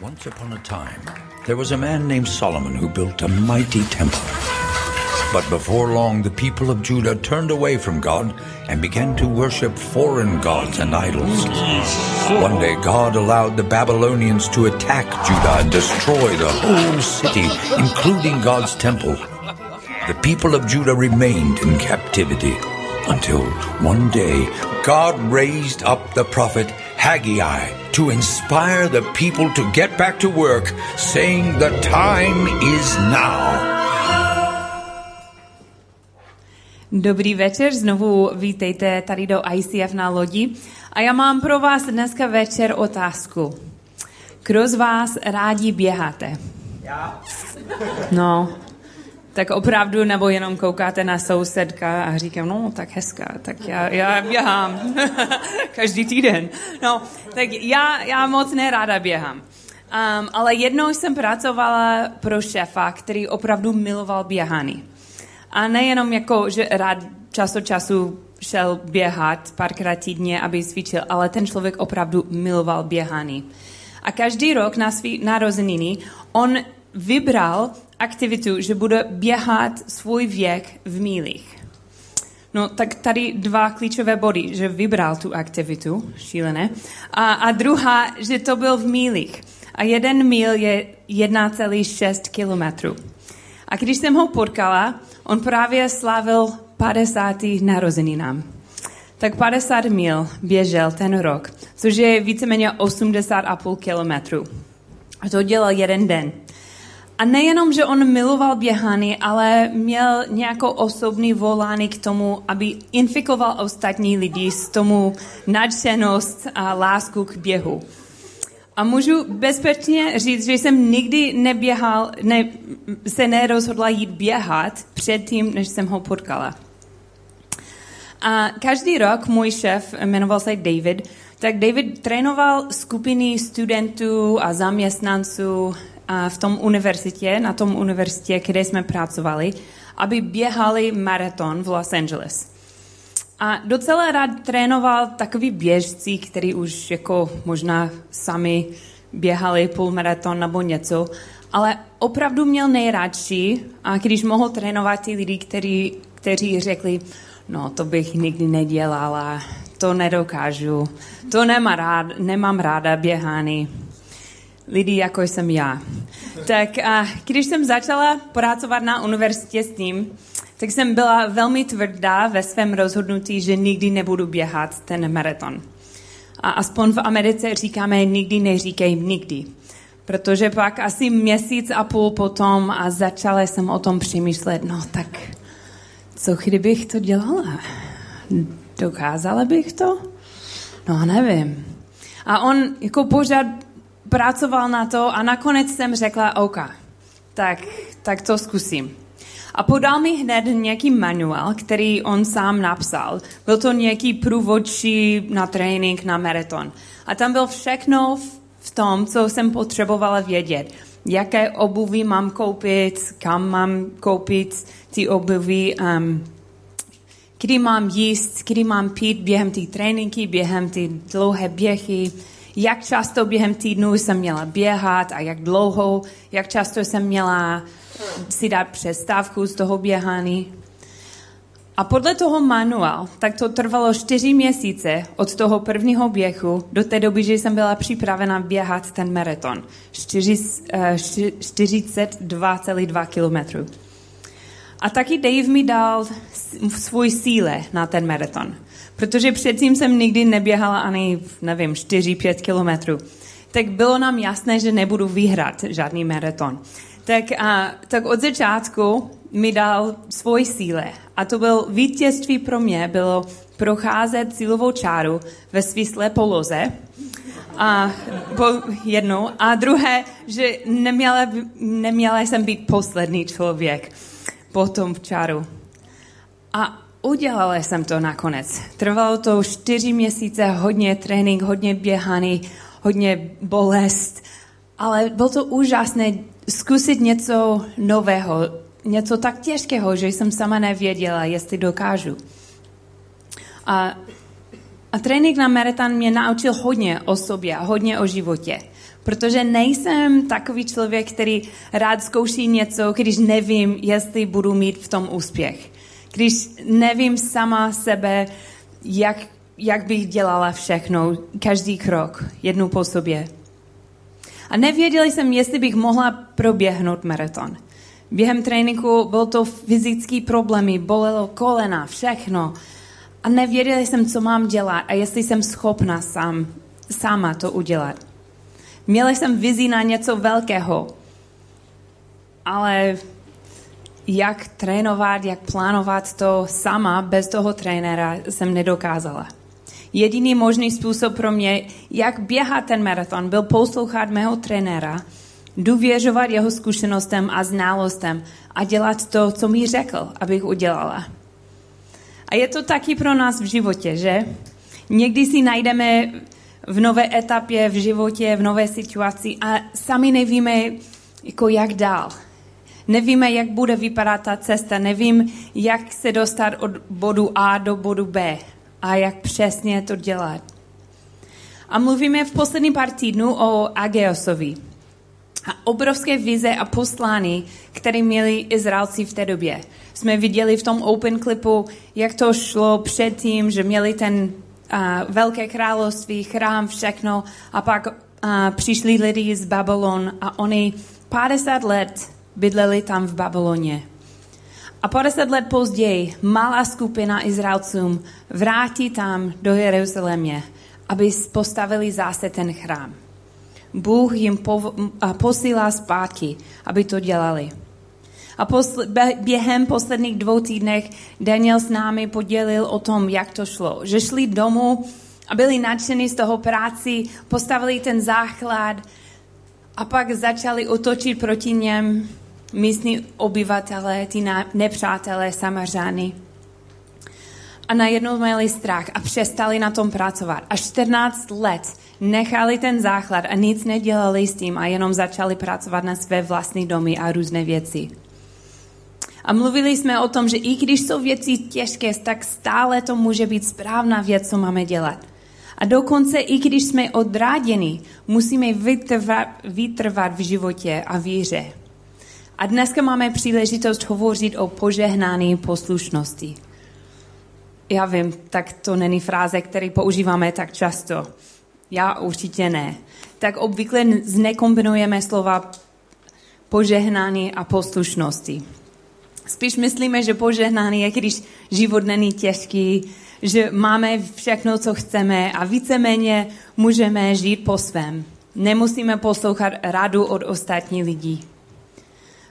Once upon a time, there was a man named Solomon who built a mighty temple. But before long, the people of Judah turned away from God and began to worship foreign gods and idols. One day, God allowed the Babylonians to attack Judah and destroy the whole city, including God's temple. The people of Judah remained in captivity until one day God raised up the prophet Haggai to inspire the people to get back to work, saying, The time is now. Dobrý večer, znovu vítejte tady do ICF na lodi. A já mám pro vás dneska večer otázku. Kdo z vás rádi běháte? Já. No, tak opravdu, nebo jenom koukáte na sousedka a říkám, no, tak hezká, tak já, já běhám každý týden. No, tak já, já moc neráda běhám. Um, ale jednou jsem pracovala pro šéfa, který opravdu miloval běhání. A nejenom jako, že rád čas od času šel běhat párkrát týdně, aby cvičil, ale ten člověk opravdu miloval běhání. A každý rok na svý narozeniny on vybral aktivitu, že bude běhat svůj věk v mílích. No, tak tady dva klíčové body, že vybral tu aktivitu, šílené, a, a druhá, že to byl v mílích. A jeden míl je 1,6 kilometrů. A když jsem ho potkala, on právě slavil 50. narozeninám. Tak 50 mil běžel ten rok, což je víceméně 80,5 kilometrů. A to dělal jeden den. A nejenom, že on miloval běhání, ale měl nějakou osobní volání k tomu, aby infikoval ostatní lidi s tomu nadšenost a lásku k běhu. A můžu bezpečně říct, že jsem nikdy neběhal, ne, se nerozhodla jít běhat předtím, než jsem ho potkala. A každý rok můj šéf, jmenoval se David, tak David trénoval skupiny studentů a zaměstnanců v tom univerzitě, na tom univerzitě, kde jsme pracovali, aby běhali maraton v Los Angeles. A docela rád trénoval takový běžci, který už jako možná sami běhali půlmaraton nebo něco, ale opravdu měl nejradši, a když mohl trénovat ty lidi, který, kteří řekli, no to bych nikdy nedělala, to nedokážu, to nemám, rád, nemám ráda běhání lidi, jako jsem já. Tak a když jsem začala pracovat na univerzitě s tím, tak jsem byla velmi tvrdá ve svém rozhodnutí, že nikdy nebudu běhat ten maraton. A aspoň v Americe říkáme nikdy neříkej nikdy. Protože pak asi měsíc a půl potom a začala jsem o tom přemýšlet, no tak co kdybych to dělala? Dokázala bych to? No nevím. A on jako pořád pracoval na to a nakonec jsem řekla, OK, tak, tak to zkusím. A podal mi hned nějaký manuál, který on sám napsal. Byl to nějaký průvodčí na trénink, na maraton. A tam byl všechno v tom, co jsem potřebovala vědět. Jaké obuví mám koupit, kam mám koupit ty obuví, um, kdy mám jíst, kdy mám pít během té tréninky, během ty dlouhé běhy, jak často během týdnu jsem měla běhat a jak dlouho, jak často jsem měla si dát přestávku z toho běhání. A podle toho manuál, tak to trvalo čtyři měsíce od toho prvního běhu do té doby, že jsem byla připravena běhat ten maraton. 42,2 kilometrů. A taky Dave mi dal svůj síle na ten maraton. Protože předtím jsem nikdy neběhala ani, nevím, 4-5 kilometrů. Tak bylo nám jasné, že nebudu vyhrát žádný maraton. Tak, a, tak od začátku mi dal svoji síle. A to byl vítězství pro mě, bylo procházet cílovou čáru ve svislé poloze. A po jednou. A druhé, že neměla, neměla jsem být poslední člověk potom v čáru. A udělala jsem to nakonec. Trvalo to čtyři měsíce, hodně trénink, hodně běhání, hodně bolest, ale bylo to úžasné zkusit něco nového, něco tak těžkého, že jsem sama nevěděla, jestli dokážu. A, a trénink na maraton mě naučil hodně o sobě hodně o životě. Protože nejsem takový člověk, který rád zkouší něco, když nevím, jestli budu mít v tom úspěch. Když nevím sama sebe, jak, jak bych dělala všechno, každý krok, jednou po sobě. A nevěděla jsem, jestli bych mohla proběhnout maraton. Během tréninku byl to fyzický problémy, bolelo kolena, všechno. A nevěděla jsem, co mám dělat a jestli jsem schopna sám, sama to udělat. Měla jsem vizi na něco velkého, ale jak trénovat, jak plánovat to sama bez toho trenéra jsem nedokázala. Jediný možný způsob pro mě, jak běhat ten maraton, byl poslouchat mého trenéra, důvěřovat jeho zkušenostem a znalostem a dělat to, co mi řekl, abych udělala. A je to taky pro nás v životě, že? Někdy si najdeme v nové etapě v životě, v nové situaci a sami nevíme, jako jak dál. Nevíme, jak bude vypadat ta cesta, nevím, jak se dostat od bodu A do bodu B a jak přesně to dělat. A mluvíme v poslední pár týdnů o Ageosovi. A obrovské vize a poslání, které měli Izraelci v té době. Jsme viděli v tom open clipu, jak to šlo předtím, že měli ten uh, velké království, chrám, všechno a pak uh, přišli lidi z Babylon a oni 50 let bydleli tam v Babyloně. A 50 let později malá skupina Izraelcům vrátí tam do Jeruzalémě, aby postavili zase ten chrám. Bůh jim posílá zpátky, aby to dělali. A posl- během posledních dvou týdnech Daniel s námi podělil o tom, jak to šlo. Že šli domů a byli nadšení z toho práci, postavili ten základ a pak začali otočit proti něm místní obyvatele, ty nepřátelé, samařány. A najednou měli strach a přestali na tom pracovat. A 14 let nechali ten základ a nic nedělali s tím a jenom začali pracovat na své vlastní domy a různé věci. A mluvili jsme o tom, že i když jsou věci těžké, tak stále to může být správná věc, co máme dělat. A dokonce i když jsme odráděni, musíme vytrvat, vytrvat v životě a víře. A dneska máme příležitost hovořit o požehnání poslušnosti. Já vím, tak to není fráze, který používáme tak často. Já určitě ne. Tak obvykle znekombinujeme slova požehnání a poslušnosti. Spíš myslíme, že požehnání je, když život není těžký, že máme všechno, co chceme a víceméně můžeme žít po svém. Nemusíme poslouchat radu od ostatních lidí.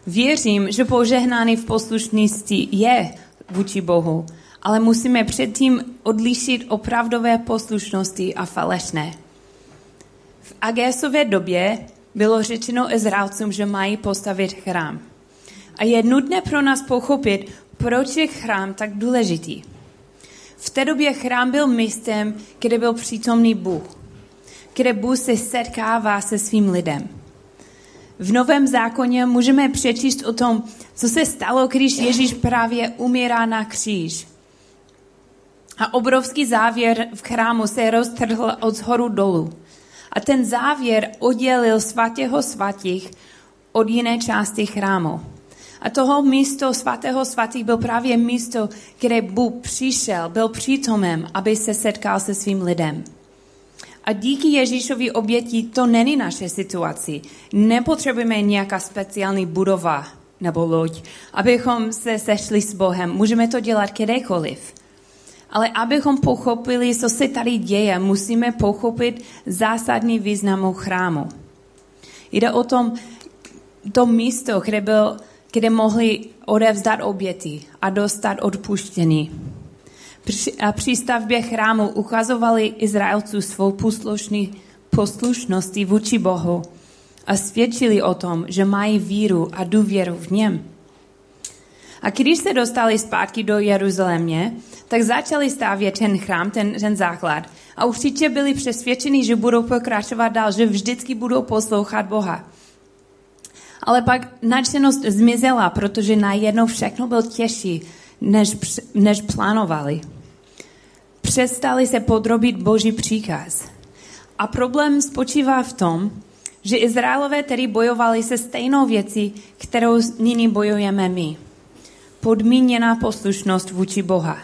Věřím, že požehnání v poslušnosti je vůči Bohu, ale musíme předtím odlišit opravdové poslušnosti a falešné. V Agésové době bylo řečeno Izraelcům, že mají postavit chrám. A je nutné pro nás pochopit, proč je chrám tak důležitý. V té době chrám byl místem, kde byl přítomný Bůh, kde Bůh se setkává se svým lidem. V Novém zákoně můžeme přečíst o tom, co se stalo, když Ježíš právě umírá na kříž. A obrovský závěr v chrámu se roztrhl od zhoru dolů. A ten závěr oddělil svatého svatých od jiné části chrámu. A toho místo svatého svatých byl právě místo, kde Bůh přišel, byl přítomem, aby se setkal se svým lidem. A díky Ježíšovi obětí to není naše situaci. Nepotřebujeme nějaká speciální budova nebo loď, abychom se sešli s Bohem. Můžeme to dělat kdekoliv. Ale abychom pochopili, co se tady děje, musíme pochopit zásadní významu chrámu. Jde o tom, to místo, kde, byl, kde mohli odevzdat oběty a dostat odpuštění. Při stavbě chrámu ukazovali Izraelců svou poslušnosti vůči Bohu a svědčili o tom, že mají víru a důvěru v něm. A když se dostali zpátky do Jeruzalémě, tak začali stavět ten chrám, ten, ten základ. A určitě byli přesvědčeni, že budou pokračovat dál, že vždycky budou poslouchat Boha. Ale pak nadšenost zmizela, protože najednou všechno bylo těžší, než, než plánovali přestali se podrobit Boží příkaz. A problém spočívá v tom, že Izraelové tedy bojovali se stejnou věcí, kterou nyní bojujeme my. Podmíněná poslušnost vůči Boha.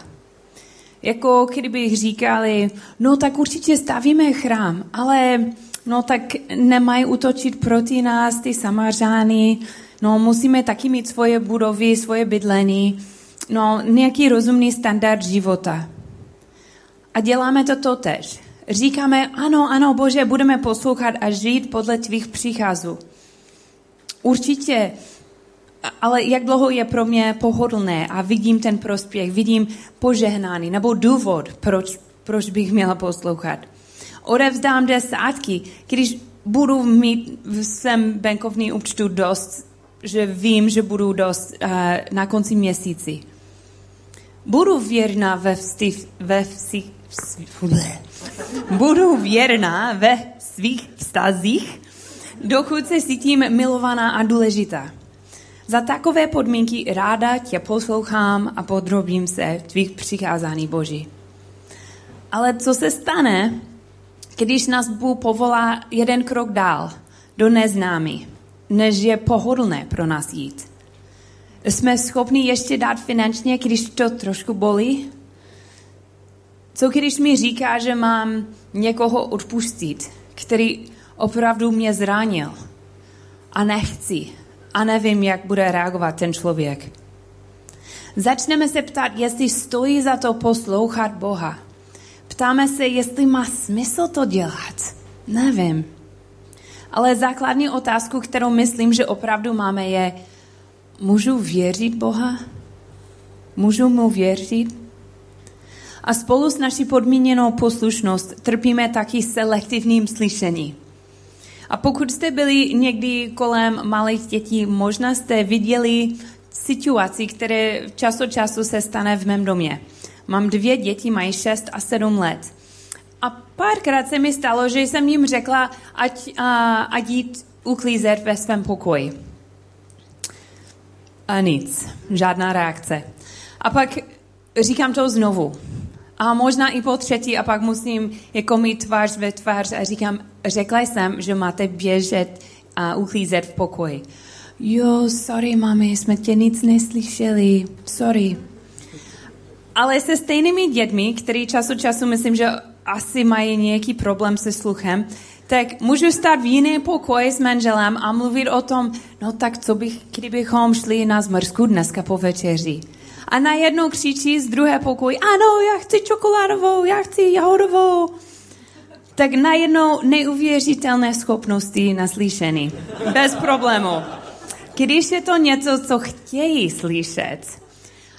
Jako kdyby říkali, no tak určitě stavíme chrám, ale no tak nemají utočit proti nás ty samařány, no musíme taky mít svoje budovy, svoje bydlení, no nějaký rozumný standard života. A děláme to totež. Říkáme, ano, ano, Bože, budeme poslouchat a žít podle tvých přicházů. Určitě, ale jak dlouho je pro mě pohodlné a vidím ten prospěch, vidím požehnání nebo důvod, proč, proč bych měla poslouchat. Odevzdám desátky, když budu mít v svém bankovní účtu dost, že vím, že budu dost uh, na konci měsíci. Budu věrná ve, vstih, ve vsi, Budu věrná ve svých vztazích, dokud se cítím milovaná a důležitá. Za takové podmínky ráda tě poslouchám a podrobím se tvých přikázání Boží. Ale co se stane, když nás Bůh povolá jeden krok dál, do neznámí, než je pohodlné pro nás jít? Jsme schopni ještě dát finančně, když to trošku bolí? Co když mi říká, že mám někoho odpustit, který opravdu mě zranil a nechci a nevím, jak bude reagovat ten člověk. Začneme se ptát, jestli stojí za to poslouchat Boha. Ptáme se, jestli má smysl to dělat. Nevím. Ale základní otázku, kterou myslím, že opravdu máme, je, můžu věřit Boha? Můžu mu věřit? A spolu s naší podmíněnou poslušnost trpíme taky selektivním slyšení. A pokud jste byli někdy kolem malých dětí, možná jste viděli situaci, které čas od času se stane v mém domě. Mám dvě děti, mají 6 a 7 let. A párkrát se mi stalo, že jsem jim řekla, ať, a, ať jít uklízet ve svém pokoji. A nic, žádná reakce. A pak říkám to znovu. A možná i po třetí a pak musím jako mít tvář ve tvář a říkám, řekla jsem, že máte běžet a uklízet v pokoji. Jo, sorry, mami, jsme tě nic neslyšeli, sorry. Ale se stejnými dětmi, který čas od času myslím, že asi mají nějaký problém se sluchem, tak můžu stát v jiné pokoji s manželem a mluvit o tom, no tak co bych, kdybychom šli na zmrzku dneska po večeři a najednou křičí z druhé pokoji, ano, já chci čokoládovou, já chci jahodovou. Tak najednou neuvěřitelné schopnosti na slyšení. Bez problému. Když je to něco, co chtějí slyšet,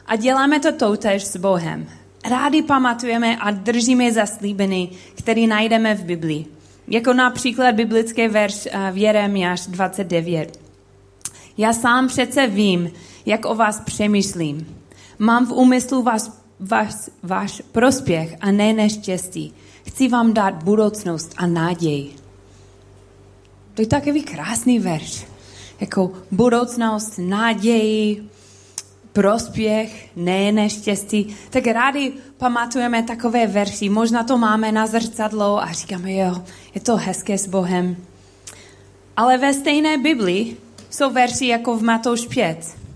a děláme to toutež s Bohem. Rádi pamatujeme a držíme zaslíbený, který najdeme v Biblii. Jako například biblický verš eh, v Jeremiáš 29. Já sám přece vím, jak o vás přemýšlím. Mám v úmyslu vás, vás, váš prospěch a ne neštěstí. Chci vám dát budoucnost a naději. To je takový krásný verš. Jako budoucnost, naději, prospěch, ne neštěstí. Tak rádi pamatujeme takové verši. Možná to máme na zrcadlo a říkáme, jo, je to hezké s Bohem. Ale ve stejné Biblii jsou verši jako v Matouš 5.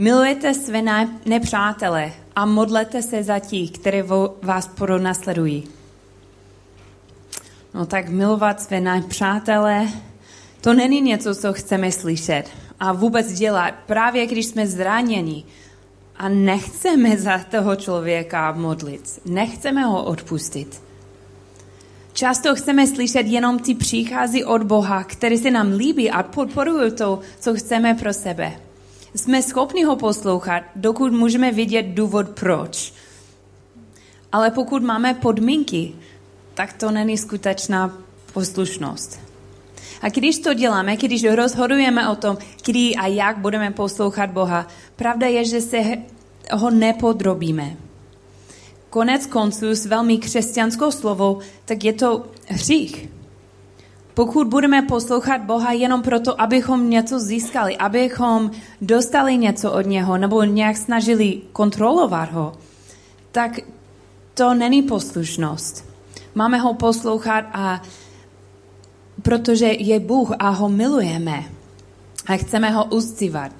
Milujete své nepřátele a modlete se za tí, které vás pronásledují. No tak milovat své nepřátele, to není něco, co chceme slyšet a vůbec dělat, právě když jsme zraněni a nechceme za toho člověka modlit, nechceme ho odpustit. Často chceme slyšet jenom ty příchází od Boha, které se nám líbí a podporují to, co chceme pro sebe. Jsme schopni ho poslouchat, dokud můžeme vidět důvod proč. Ale pokud máme podmínky, tak to není skutečná poslušnost. A když to děláme, když rozhodujeme o tom, kdy a jak budeme poslouchat Boha, pravda je, že se ho nepodrobíme. Konec konců s velmi křesťanskou slovou, tak je to hřích. Pokud budeme poslouchat Boha jenom proto, abychom něco získali, abychom dostali něco od něho nebo nějak snažili kontrolovat ho, tak to není poslušnost. Máme ho poslouchat a protože je Bůh a ho milujeme a chceme ho uctívat.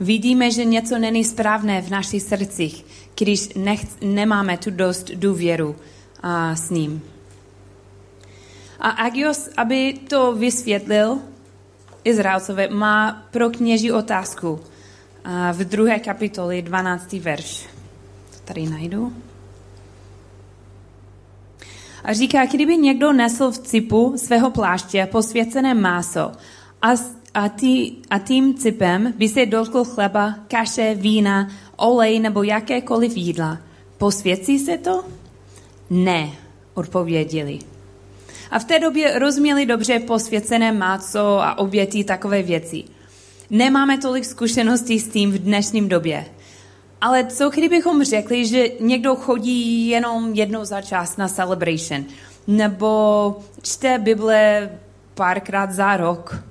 Vidíme, že něco není správné v našich srdcích, když nechc, nemáme tu dost důvěru a, s ním. A Agios, aby to vysvětlil Izraelcové, má pro kněží otázku v druhé kapitoli 12. verš. Tady najdu. A říká, kdyby někdo nesl v cipu svého pláště posvěcené máso a, a, tý, a tím cipem by se dotkl chleba, kaše, vína, olej nebo jakékoliv jídla, posvěcí se to? Ne, odpověděli. A v té době rozuměli dobře posvěcené máco a obětí takové věci. Nemáme tolik zkušeností s tím v dnešním době. Ale co kdybychom řekli, že někdo chodí jenom jednou za čas na celebration, nebo čte Bible párkrát za rok.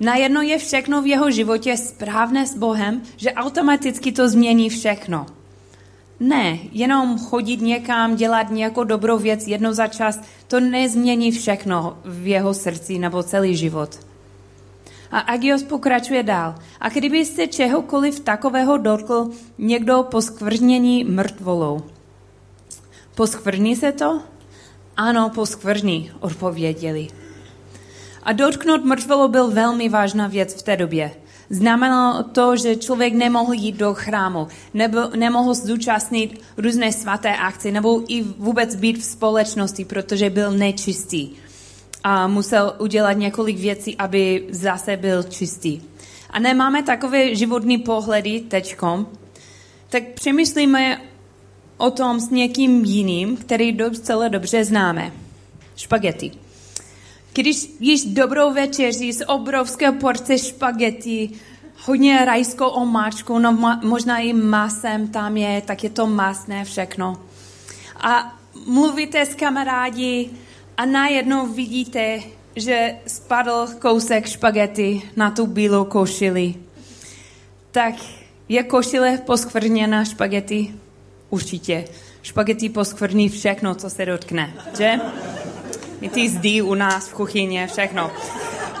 Najednou je všechno v jeho životě správné s Bohem, že automaticky to změní všechno. Ne, jenom chodit někam, dělat nějakou dobrou věc jednou za čas, to nezmění všechno v jeho srdci nebo celý život. A Agios pokračuje dál. A kdyby se čehokoliv takového dotkl někdo po skvrnění mrtvolou. Poskvrní se to? Ano, poskvrní, odpověděli. A dotknout mrtvolu byl velmi vážná věc v té době. Znamenalo to, že člověk nemohl jít do chrámu, nebo nemohl zúčastnit různé svaté akce, nebo i vůbec být v společnosti, protože byl nečistý a musel udělat několik věcí, aby zase byl čistý. A nemáme takové životní pohledy teďkom, tak přemýšlíme o tom s někým jiným, který docela dobře známe. Špagety. Když jíš dobrou večeři z obrovské porce špagety, hodně rajskou omáčkou, no možná i masem tam je, tak je to masné všechno. A mluvíte s kamarádi a najednou vidíte, že spadl kousek špagety na tu bílou košili. Tak je košile poskvrněna špagety? Určitě. Špagety poskvrní všechno, co se dotkne, že? I ty zdy u nás v kuchyni, všechno.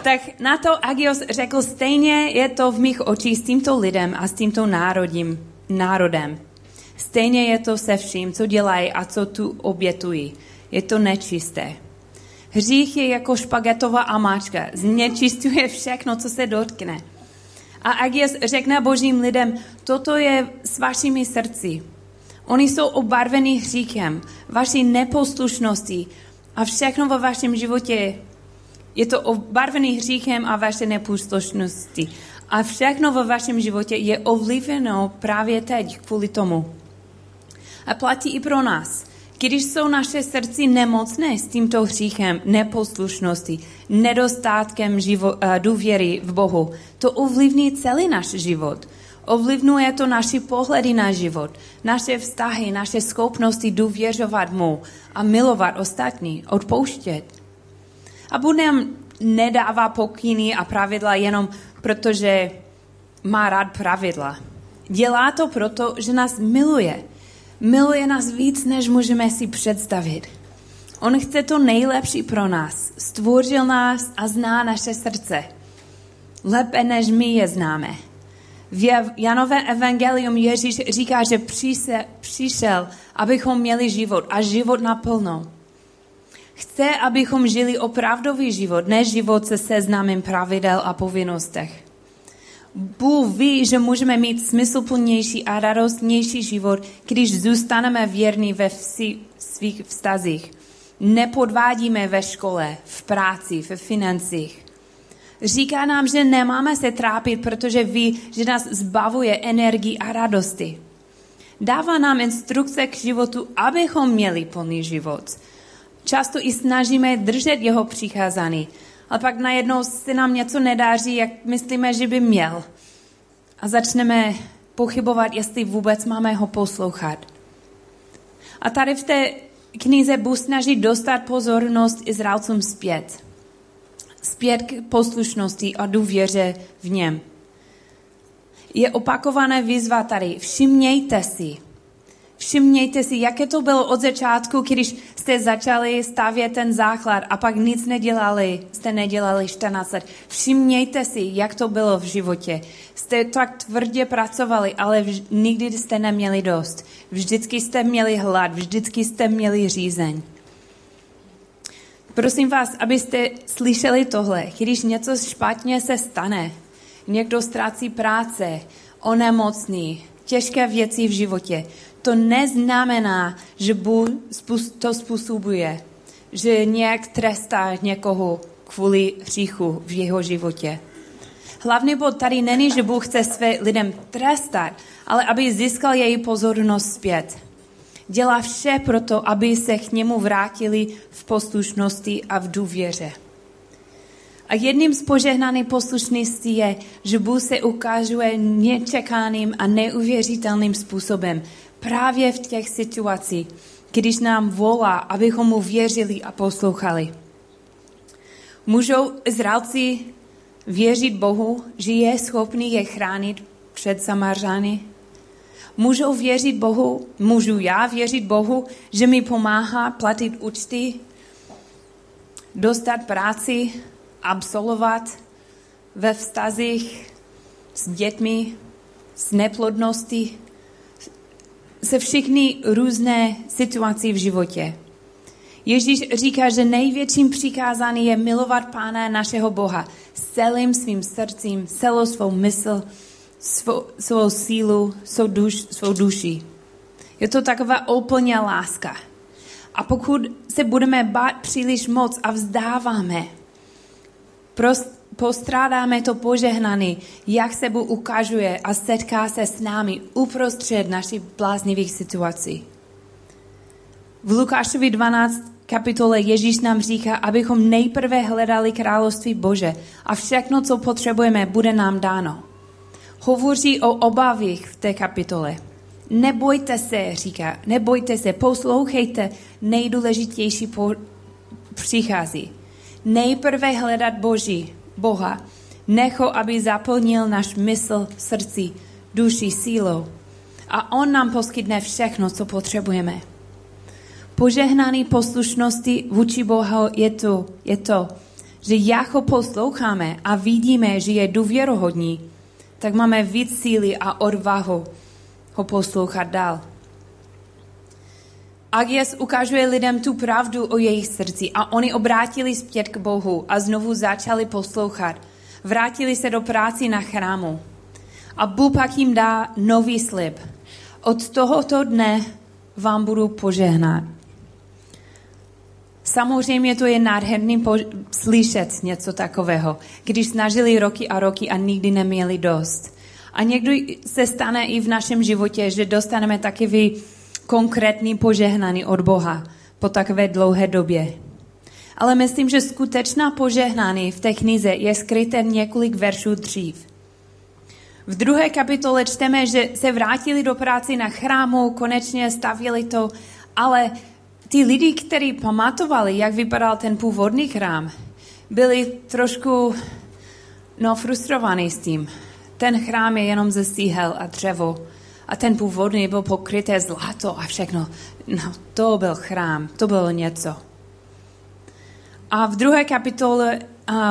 Tak na to Agios řekl, stejně je to v mých očích s tímto lidem a s tímto národím, národem. Stejně je to se vším, co dělají a co tu obětují. Je to nečisté. Hřích je jako špagetová amáčka. Znečistuje všechno, co se dotkne. A Agios řekne božím lidem, toto je s vašimi srdci. Oni jsou obarveni hříchem, vaší neposlušností a všechno ve vašem životě je to obarvený hříchem a vaše neposlušnosti. A všechno ve vašem životě je ovlivněno právě teď kvůli tomu. A platí i pro nás. Když jsou naše srdci nemocné s tímto hříchem, neposlušností, nedostatkem živo, uh, důvěry v Bohu, to ovlivní celý náš život. Ovlivňuje to naši pohledy na život, naše vztahy, naše schopnosti důvěřovat mu a milovat ostatní, odpouštět. A Bůh nám nedává pokyny a pravidla jenom protože má rád pravidla. Dělá to proto, že nás miluje – Miluje nás víc, než můžeme si představit. On chce to nejlepší pro nás. Stvořil nás a zná naše srdce. Lépe, než my je známe. V Janové evangelium Ježíš říká, že přišel, abychom měli život a život naplno. Chce, abychom žili opravdový život, ne život se seznamem pravidel a povinnostech. Bůh ví, že můžeme mít smysluplnější a radostnější život, když zůstaneme věrní ve vsi, svých vztazích. Nepodvádíme ve škole, v práci, ve financích. Říká nám, že nemáme se trápit, protože ví, že nás zbavuje energii a radosti. Dává nám instrukce k životu, abychom měli plný život. Často i snažíme držet jeho přicházání, ale pak najednou se nám něco nedáří, jak myslíme, že by měl. A začneme pochybovat, jestli vůbec máme ho poslouchat. A tady v té knize Bůh snaží dostat pozornost Izraelcům zpět. Zpět k poslušnosti a důvěře v něm. Je opakované výzva tady. Všimnějte si. Všimněte si, jaké to bylo od začátku, když jste začali stavět ten základ a pak nic nedělali, jste nedělali 14 let. Všimněte si, jak to bylo v životě. Jste tak tvrdě pracovali, ale vž- nikdy jste neměli dost. Vždycky jste měli hlad, vždycky jste měli řízeň. Prosím vás, abyste slyšeli tohle. Když něco špatně se stane, někdo ztrácí práce, onemocný, těžké věci v životě, to neznamená, že Bůh to způsobuje, že nějak trestá někoho kvůli hříchu v jeho životě. Hlavní bod tady není, že Bůh chce své lidem trestat, ale aby získal její pozornost zpět. Dělá vše proto, aby se k němu vrátili v poslušnosti a v důvěře. A jedním z požehnaných poslušností je, že Bůh se ukazuje nečekaným a neuvěřitelným způsobem právě v těch situacích, když nám volá, abychom mu věřili a poslouchali. Můžou Izraelci věřit Bohu, že je schopný je chránit před Samařány? Můžou věřit Bohu, můžu já věřit Bohu, že mi pomáhá platit účty, dostat práci, absolvovat ve vztazích s dětmi, s neplodností, se všechny různé situaci v životě. Ježíš říká, že největším přikázání je milovat Pána našeho Boha celým svým srdcím, celou svou mysl, svou, svou sílu, svou, duš, svou duši. Je to taková úplně láska. A pokud se budeme bát příliš moc a vzdáváme, prost, postrádáme to požehnaný, jak se Bůh ukážuje a setká se s námi uprostřed našich bláznivých situací. V Lukášovi 12 kapitole Ježíš nám říká, abychom nejprve hledali království Bože a všechno, co potřebujeme, bude nám dáno. Hovoří o obavích v té kapitole. Nebojte se, říká, nebojte se, poslouchejte, nejdůležitější po, přichází. Nejprve hledat Boží, Boha, necho, aby zaplnil náš mysl, srdci, duši, sílou. A On nám poskytne všechno, co potřebujeme. Požehnaný poslušnosti vůči Boha je to, je to, že jak ho posloucháme a vidíme, že je důvěrohodný, tak máme víc síly a odvahu ho poslouchat dál. Agies ukazuje lidem tu pravdu o jejich srdci a oni obrátili zpět k Bohu a znovu začali poslouchat. Vrátili se do práci na chrámu. A Bůh pak jim dá nový slib. Od tohoto dne vám budu požehnat. Samozřejmě to je nádherný slyšet něco takového, když snažili roky a roky a nikdy neměli dost. A někdy se stane i v našem životě, že dostaneme takový konkrétní požehnání od Boha po takové dlouhé době. Ale myslím, že skutečná požehnání v té knize je skryté několik veršů dřív. V druhé kapitole čteme, že se vrátili do práce na chrámu, konečně stavěli to, ale ty lidi, kteří pamatovali, jak vypadal ten původní chrám, byli trošku no, frustrovaní s tím. Ten chrám je jenom ze síhel a dřevo a ten původní byl pokryté zlato a všechno. No, to byl chrám, to bylo něco. A v druhé kapitole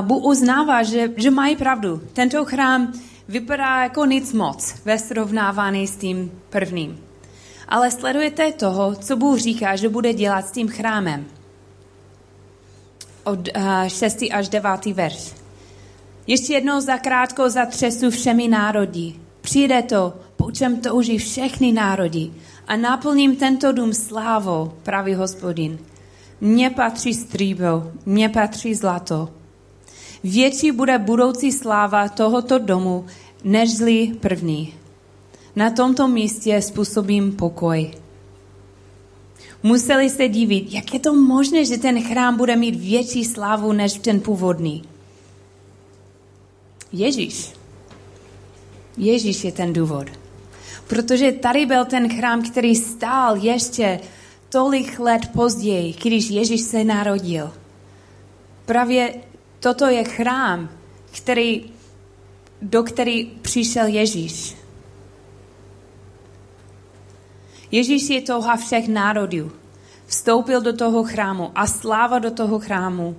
Bůh uznává, že, že mají pravdu. Tento chrám vypadá jako nic moc ve srovnávání s tím prvním. Ale sledujete toho, co Bůh říká, že bude dělat s tím chrámem. Od uh, 6. až 9. verš. Ještě jednou zakrátko zatřesu všemi národy. Přijde to, po čem touží všechny národy a naplním tento dům slávou, pravý hospodin. Mně patří stříbro, mně patří zlato. Větší bude budoucí sláva tohoto domu, nežli první. Na tomto místě způsobím pokoj. Museli se divit, jak je to možné, že ten chrám bude mít větší slávu než ten původní. Ježíš. Ježíš je ten důvod. Protože tady byl ten chrám, který stál ještě tolik let později, když Ježíš se narodil. Právě toto je chrám, který, do který přišel Ježíš. Ježíš je touha všech národů. Vstoupil do toho chrámu a sláva do toho chrámu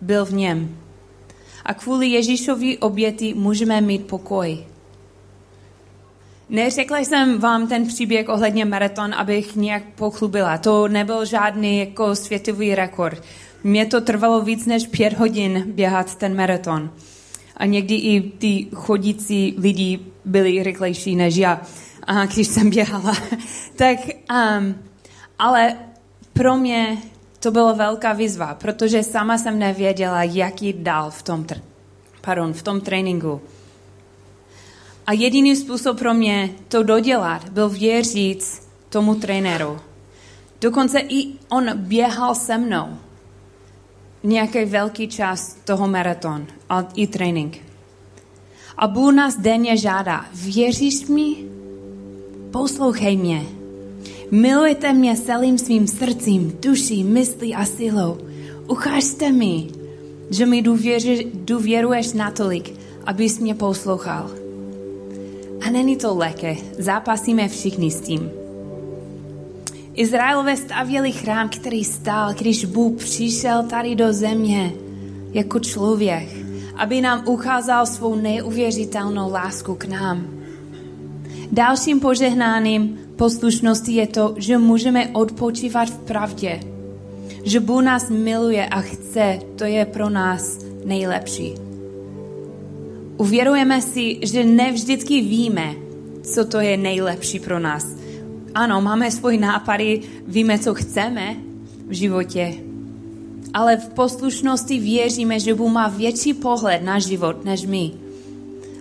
byl v něm. A kvůli Ježíšovi oběti můžeme mít pokoj. Neřekla jsem vám ten příběh ohledně maraton, abych nějak pochlubila. To nebyl žádný jako světový rekord. Mně to trvalo víc než pět hodin běhat ten maraton. A někdy i ty chodící lidi byli rychlejší než já, a když jsem běhala. tak, um, ale pro mě to byla velká výzva, protože sama jsem nevěděla, jak jít dál v tom, pardon, v tom tréninku. A jediný způsob pro mě to dodělat byl věřit tomu trenéru. Dokonce i on běhal se mnou nějaký velký čas toho maraton a i trénink. A Bůh nás denně žádá, věříš mi? Poslouchej mě. Milujte mě celým svým srdcím, duší, myslí a silou. Ukážte mi, že mi důvěřuješ natolik, abys mě poslouchal. A není to lehké, zápasíme všichni s tím. Izraelové stavěli chrám, který stál, když Bůh přišel tady do země jako člověk, aby nám ukázal svou neuvěřitelnou lásku k nám. Dalším požehnáním poslušnosti je to, že můžeme odpočívat v pravdě. Že Bůh nás miluje a chce, to je pro nás nejlepší. Uvěrujeme si, že ne vždycky víme, co to je nejlepší pro nás. Ano, máme svoje nápady, víme, co chceme v životě, ale v poslušnosti věříme, že Bůh má větší pohled na život než my.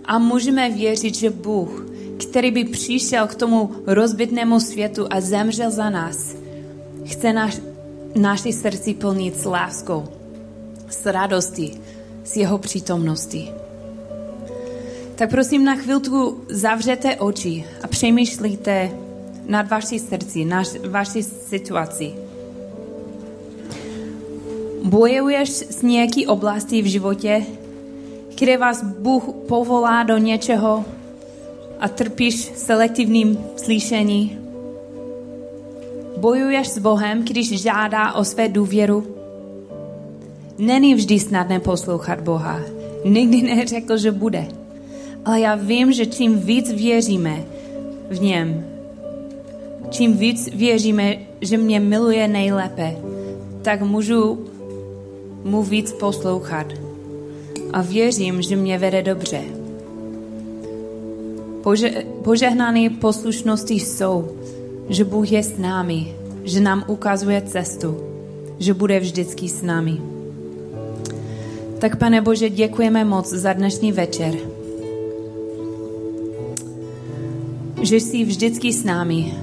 A můžeme věřit, že Bůh, který by přišel k tomu rozbitnému světu a zemřel za nás, chce naš, naši srdci plnit s láskou, s radostí, s jeho přítomností. Tak prosím na chvilku zavřete oči a přemýšlíte nad vaší srdci, na vaší situaci. Bojuješ s nějaký oblasti v životě, kde vás Bůh povolá do něčeho a trpíš selektivním slyšení? Bojuješ s Bohem, když žádá o své důvěru? Není vždy snadné poslouchat Boha. Nikdy neřekl, že bude. Ale já vím, že čím víc věříme v něm, čím víc věříme, že mě miluje nejlépe, tak můžu mu víc poslouchat. A věřím, že mě vede dobře. Pože, požehnané poslušnosti jsou, že Bůh je s námi, že nám ukazuje cestu, že bude vždycky s námi. Tak, pane Bože, děkujeme moc za dnešní večer. Že jsi vždycky s námi,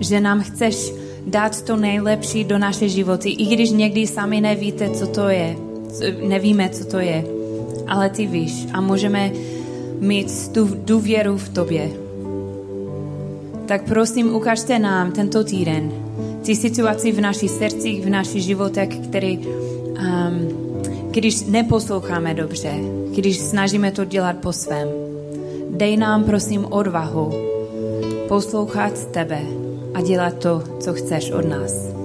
že nám chceš dát to nejlepší do naše životy, i když někdy sami nevíte, co to je, nevíme, co to je, ale ty víš a můžeme mít tu důvěru v tobě. Tak prosím, ukažte nám tento týden ty situaci v našich srdcích, v našich životech, který, um, když neposloucháme dobře, když snažíme to dělat po svém. Dej nám, prosím, odvahu poslouchat tebe a dělat to, co chceš od nás.